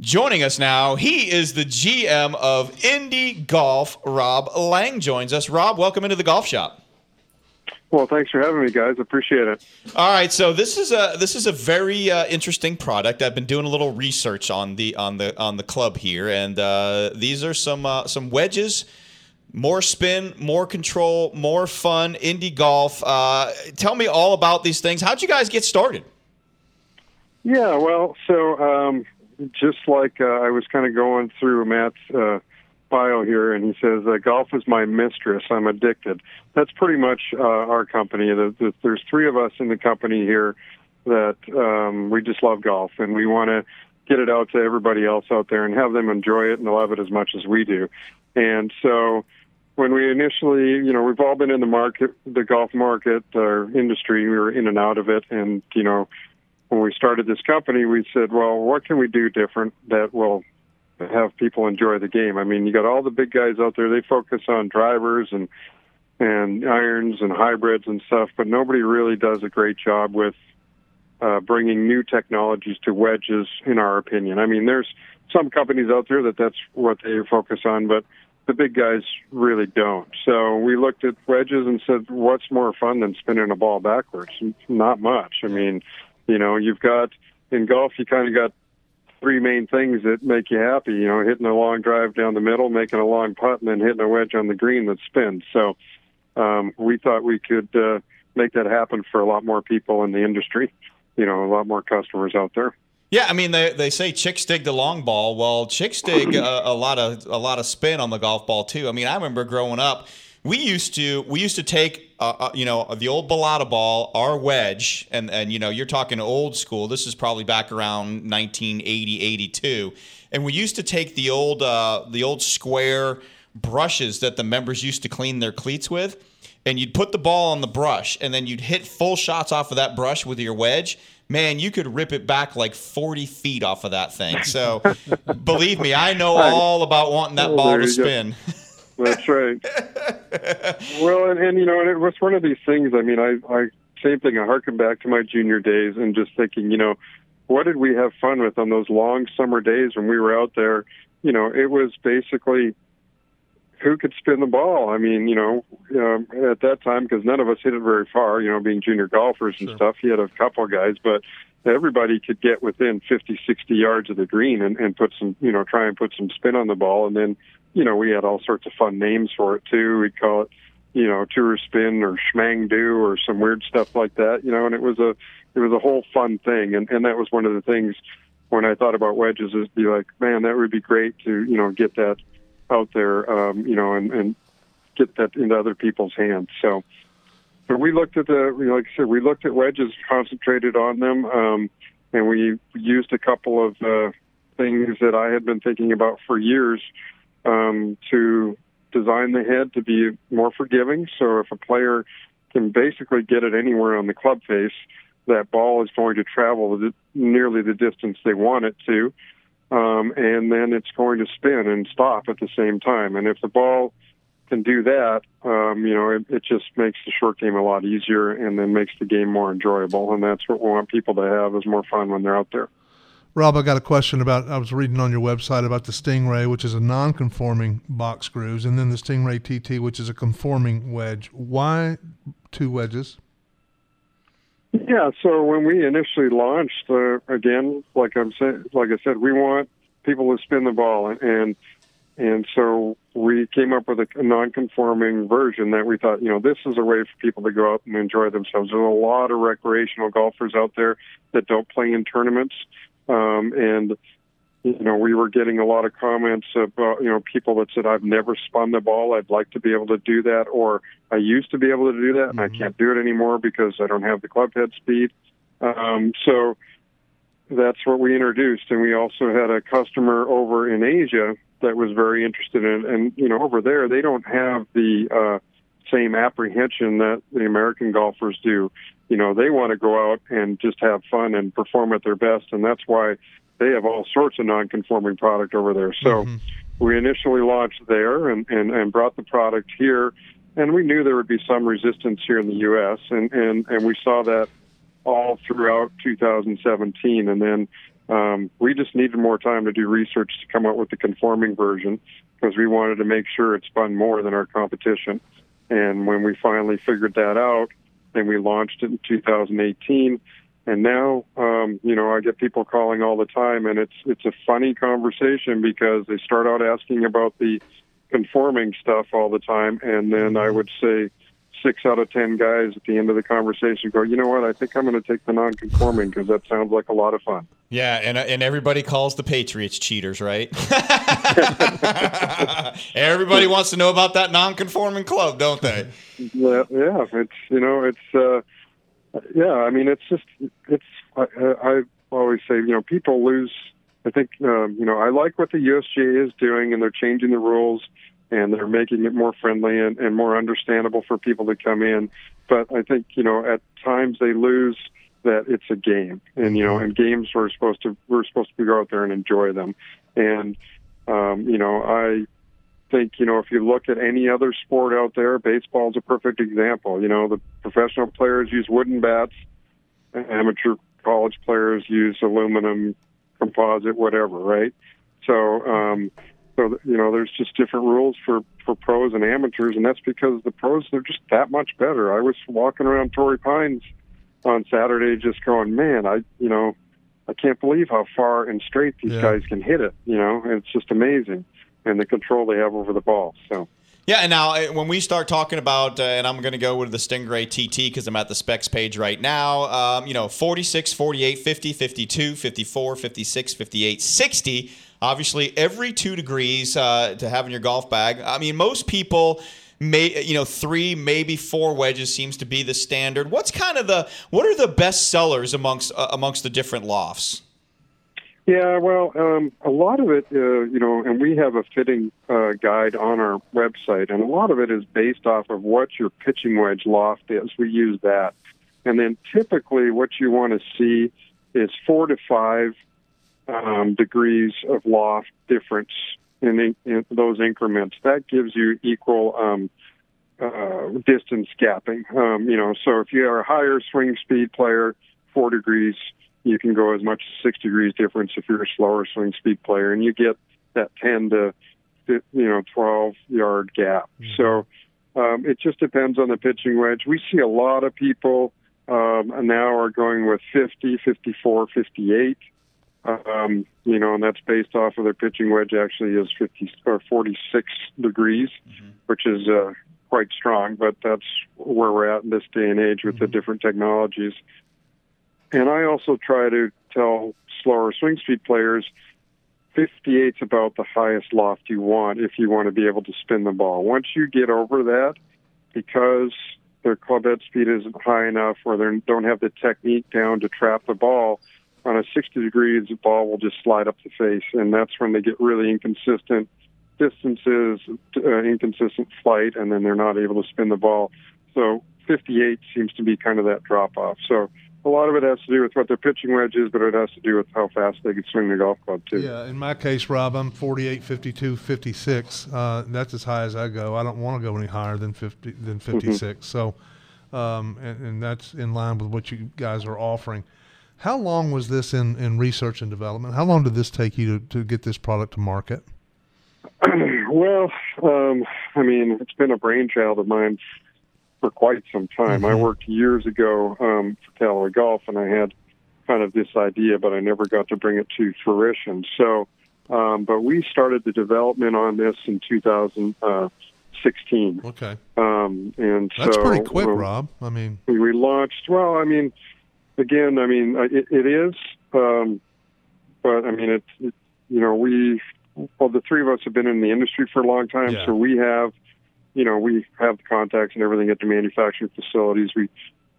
Joining us now, he is the GM of Indi Golf. Rob Lang joins us. Rob, welcome into the golf shop. Well, thanks for having me, guys. Appreciate it. All right, so this is a this is a very uh, interesting product. I've been doing a little research on the on the on the club here, and uh, these are some uh, some wedges. More spin, more control, more fun. Indi golf. Uh, tell me all about these things. How'd you guys get started? Yeah, well, so um, just like uh, I was kind of going through Matt's uh, bio here, and he says, uh, "Golf is my mistress. I'm addicted." That's pretty much uh, our company. The, the, there's three of us in the company here that um, we just love golf, and we want to get it out to everybody else out there and have them enjoy it and love it as much as we do. And so, when we initially, you know, we've all been in the market, the golf market, our industry. We were in and out of it, and you know when we started this company, we said, well, what can we do different that will have people enjoy the game? I mean, you got all the big guys out there; they focus on drivers and and irons and hybrids and stuff, but nobody really does a great job with uh, bringing new technologies to wedges, in our opinion. I mean, there's some companies out there that that's what they focus on, but the big guys really don't. So we looked at wedges and said, what's more fun than spinning a ball backwards? Not much. I mean, you know, you've got in golf, you kind of got three main things that make you happy. You know, hitting a long drive down the middle, making a long putt, and then hitting a wedge on the green that spins. So um, we thought we could uh, make that happen for a lot more people in the industry. You know, a lot more customers out there. Yeah, I mean they, they say chicks dig the long ball. Well, chicks dig a, a lot of a lot of spin on the golf ball too. I mean, I remember growing up we used to we used to take uh, uh, you know the old balata ball, our wedge, and and you know you're talking old school. This is probably back around 1980, 82, and we used to take the old uh, the old square brushes that the members used to clean their cleats with, and you'd put the ball on the brush, and then you'd hit full shots off of that brush with your wedge. Man, you could rip it back like 40 feet off of that thing. So, believe me, I know all about wanting that ball to spin. That's right. well, and, and you know, and it was one of these things. I mean, I, I same thing. I harken back to my junior days and just thinking, you know, what did we have fun with on those long summer days when we were out there? You know, it was basically who could spin the ball. I mean, you know, um, at that time, because none of us hit it very far, you know, being junior golfers and sure. stuff, he had a couple of guys, but everybody could get within 50, 60 yards of the green and, and put some, you know, try and put some spin on the ball. And then you know, we had all sorts of fun names for it too. We'd call it, you know, tour spin or schmang do or some weird stuff like that, you know, and it was a, it was a whole fun thing. And, and that was one of the things when I thought about wedges is be like, man, that would be great to, you know, get that out there, um, you know, and, and get that into other people's hands. So, but we looked at the, like I said, we looked at wedges, concentrated on them, um, and we used a couple of uh, things that I had been thinking about for years um, to design the head to be more forgiving. So if a player can basically get it anywhere on the club face, that ball is going to travel nearly the distance they want it to. Um, and then it's going to spin and stop at the same time. And if the ball can do that, um, you know, it, it just makes the short game a lot easier and then makes the game more enjoyable. And that's what we want people to have is more fun when they're out there. Rob, I got a question about. I was reading on your website about the Stingray, which is a non-conforming box grooves, and then the Stingray TT, which is a conforming wedge. Why two wedges? Yeah, so when we initially launched, uh, again, like I'm saying, like I said, we want people to spin the ball, and and so we came up with a non-conforming version that we thought, you know, this is a way for people to go out and enjoy themselves. There's a lot of recreational golfers out there that don't play in tournaments um, and you know, we were getting a lot of comments about, you know, people that said, I've never spun the ball. I'd like to be able to do that. Or I used to be able to do that and mm-hmm. I can't do it anymore because I don't have the club head speed. Um, so that's what we introduced. And we also had a customer over in Asia that was very interested in. And, you know, over there, they don't have the, uh, same apprehension that the American golfers do. You know, they want to go out and just have fun and perform at their best, and that's why they have all sorts of non-conforming product over there. So mm-hmm. we initially launched there and, and, and brought the product here, and we knew there would be some resistance here in the U.S. and and and we saw that all throughout 2017, and then Um, we just needed more time to do research to come up with the conforming version because we wanted to make sure it spun more than our competition. And when we finally figured that out, then we launched it in 2018. And now, um, you know, I get people calling all the time, and it's it's a funny conversation because they start out asking about the conforming stuff all the time, and then I would say six out of ten guys at the end of the conversation go, you know what? I think I'm going to take the non-conforming because that sounds like a lot of fun. Yeah, and and everybody calls the Patriots cheaters, right? everybody wants to know about that non-conforming club, don't they? Yeah, yeah. It's you know, it's uh, yeah. I mean, it's just it's. I, I always say, you know, people lose. I think um, you know, I like what the USGA is doing, and they're changing the rules and they're making it more friendly and, and more understandable for people to come in. But I think you know, at times they lose that it's a game, and you know, and games we're supposed to we're supposed to go out there and enjoy them, and um, you know, I think you know if you look at any other sport out there, baseball is a perfect example. You know, the professional players use wooden bats, amateur college players use aluminum, composite, whatever, right? So. Um, so you know, there's just different rules for for pros and amateurs, and that's because the pros they're just that much better. I was walking around Torrey Pines on Saturday, just going, man, I you know, I can't believe how far and straight these Yeah. guys can hit it. You know, and it's just amazing, and the control they have over the ball. So. Yeah, and now uh, when we start talking about, uh, and I'm going to go with the Stingray TT because I'm at the specs page right now, um, you know, 46, 48, 50, 52, 54, 56, 58, 60. Obviously, every two degrees uh, to have in your golf bag. I mean, most people. May, you know three maybe four wedges seems to be the standard. What's kind of the what are the best sellers amongst uh, amongst the different lofts? Yeah, well, um, a lot of it, uh, you know, and we have a fitting uh, guide on our website, and a lot of it is based off of what your pitching wedge loft is. We use that. And then typically what you want to see is four to five um, degrees of loft difference in, in, in those increments. That gives you equal um, uh, distance gapping. Um, you know, so if you are a higher swing speed player, four degrees, you can go as much as six degrees difference if you're a slower swing speed player, and you get that 10 to you know 12 yard gap. So um, it just depends on the pitching wedge. We see a lot of people um, now are going with 50, 54, 58. Um, you know, and that's based off of their pitching wedge actually is 50 or 46 degrees, which is uh, quite strong. But that's where we're at in this day and age with the different technologies. And I also try to tell slower swing speed players 58 is about the highest loft you want if you want to be able to spin the ball. Once you get over that, because their club head speed isn't high enough or they don't have the technique down to trap the ball, on a 60 degrees, the ball will just slide up the face. And that's when they get really inconsistent distances, uh, inconsistent flight, and then they're not able to spin the ball. So 58 seems to be kind of that drop off. So a lot of it has to do with what their pitching wedge is, but it has to do with how fast they can swing the golf club too. Yeah, in my case, Rob, I'm 48, 52, 56. Uh, that's as high as I go. I don't want to go any higher than 50 than 56. So, um, and, and that's in line with what you guys are offering. How long was this in, in research and development? How long did this take you to, to get this product to market? well, um, I mean, it's been a brainchild of mine for quite some time. I Mhm. worked years ago um, for Callaway Golf, and I had kind of this idea, but I never got to bring it to fruition. So, um, but we started the development on this in 2016, Okay, um, and that's so pretty quick, um, Rob. I mean, we launched. Well, I mean, again, I mean, it, it is, um, but I mean, it's it, you know, we well, the three of us have been in the industry for a long time, Yeah. so we have, you know, we have the contacts and everything at the manufacturing facilities. We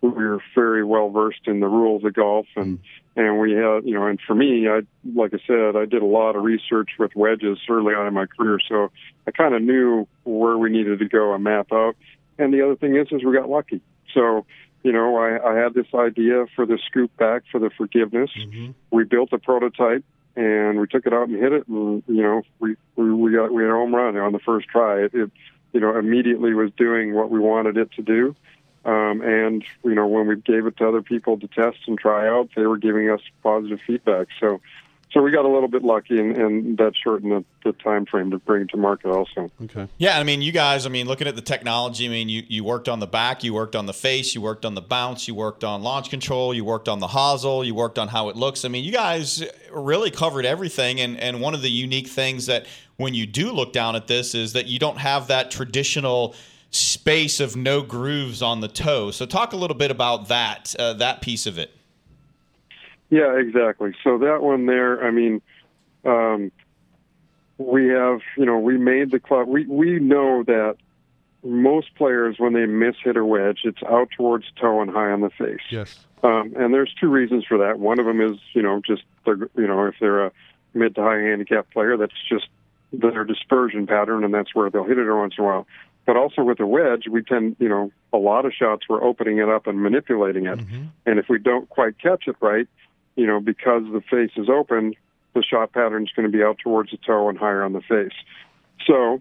we're very well versed in the rules of golf, and and we have, you know, and for me, I like I said, I did a lot of research with wedges early on in my career, so I kind of knew where we needed to go and map out. And the other thing is, is we got lucky. So you know, I, I had this idea for the scoop back for the forgiveness. mhm. We built a prototype and we took it out and hit it, and you know, we we, we got we had a home run on the first try. It, it you know immediately was doing what we wanted it to do, Um, and you know, when we gave it to other people to test and try out, they were giving us positive feedback. So, so we got a little bit lucky, and, and that shortened the, the time frame to bring it to market. Also, Okay. Yeah, I mean, you guys. I mean, looking at the technology, I mean, you you worked on the back, you worked on the face, you worked on the bounce, you worked on launch control, you worked on the hosel, you worked on how it looks. I mean, you guys really covered everything. And and one of the unique things that when you do look down at this is that you don't have that traditional space of no grooves on the toe. So talk a little bit about that uh, that piece of it. Yeah, exactly. So that one there, I mean, um, we have, you know, we made the club. We we know that most players when they miss hit or wedge, it's out towards toe and high on the face. Yes. Um, and there's two reasons for that. One of them is, you know, just the, you know, if they're a mid to high handicap player, that's just their dispersion pattern, and that's where they'll hit it every once in a while. But also with a wedge, we tend, you know, a lot of shots we're opening it up and manipulating it. And if we don't quite catch it right, you know, because the face is open, the shot pattern is going to be out towards the toe and higher on the face. So,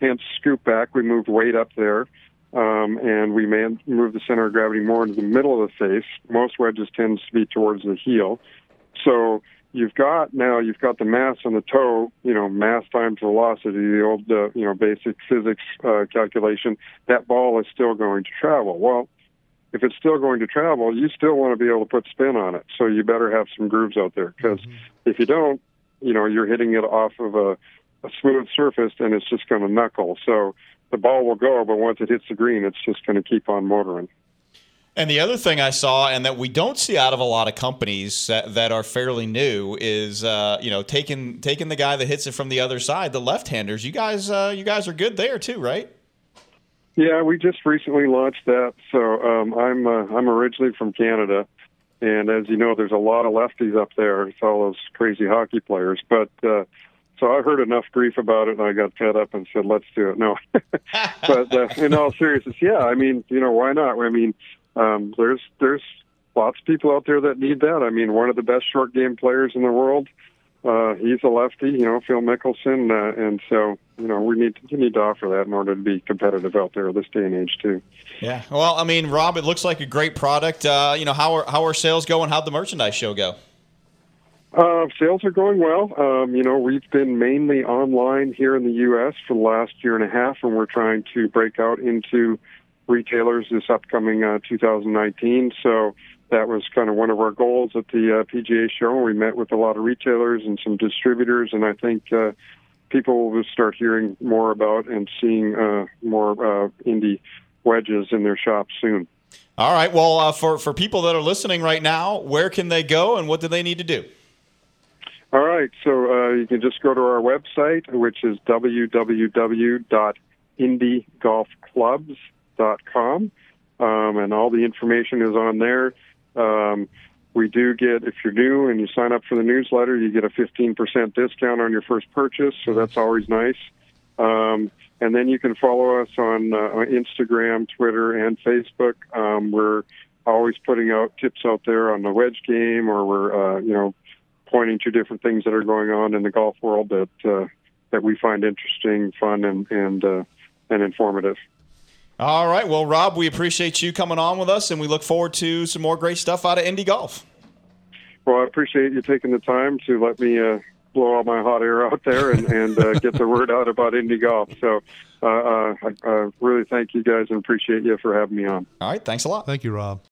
hence scoop back, we moved weight up there, um, and we moved the center of gravity more into the middle of the face. Most wedges tends to be towards the heel. So you've got now you've got the mass on the toe, you know, mass times velocity, the old uh, you know basic physics uh, calculation. That ball is still going to travel. Well, if it's still going to travel, you still want to be able to put spin on it. So you better have some grooves out there because if you don't, you know, you're hitting it off of a, a smooth surface and it's just going to knuckle. So the ball will go, but once it hits the green, it's just going to keep on motoring. And the other thing I saw, and that we don't see out of a lot of companies that, that are fairly new, is uh, you know taking taking the guy that hits it from the other side, the left-handers. You guys, uh, you guys are good there too, right? Yeah, we just recently launched that. So um, I'm uh, I'm originally from Canada, and as you know, there's a lot of lefties up there. It's all those crazy hockey players. But uh, so I heard enough grief about it, and I got fed up and said, "Let's do it." No, but uh, in all seriousness, yeah. I mean, you know, why not? I mean, um, there's there's lots of people out there that need that. I mean, one of the best short game players in the world. Uh, he's a lefty, you know, Phil Mickelson, uh, and so you know we need to, you need to offer that in order to be competitive out there this day and age too. Yeah. Well, I mean, Rob, it looks like a great product. Uh, you know, how are how are sales going? How'd the merchandise show go? Uh, sales are going well. Um, you know, we've been mainly online here in the U.S. for the last year and a half, and we're trying to break out into retailers this upcoming uh, 2019. So that was kind of one of our goals at the uh, PGA show. We met with a lot of retailers and some distributors, and I think uh, people will start hearing more about and seeing uh, more uh, Indi wedges in their shops soon. All right. Well, uh, for for people that are listening right now, where can they go and what do they need to do? All right, so uh, you can just go to our website, which is www.indigolfclubs.com, um, and all the information is on there. Um, we do get, if you're new and you sign up for the newsletter, you get a 15% discount on your first purchase, so that's always nice. Um, and then you can follow us on, uh, Instagram, Twitter, and Facebook. Um, we're always putting out tips out there on the wedge game, or we're, uh, you know, pointing to different things that are going on in the golf world that uh, that we find interesting, fun, and and uh, and informative. All right. Well, Rob, we appreciate you coming on with us, and we look forward to some more great stuff out of Indi Golf. Well, I appreciate you taking the time to let me uh, blow all my hot air out there and, and uh, get the word out about Indi golf. So uh, uh, I, I really thank you guys and appreciate you for having me on. All right. Thanks a lot. Thank you, Rob.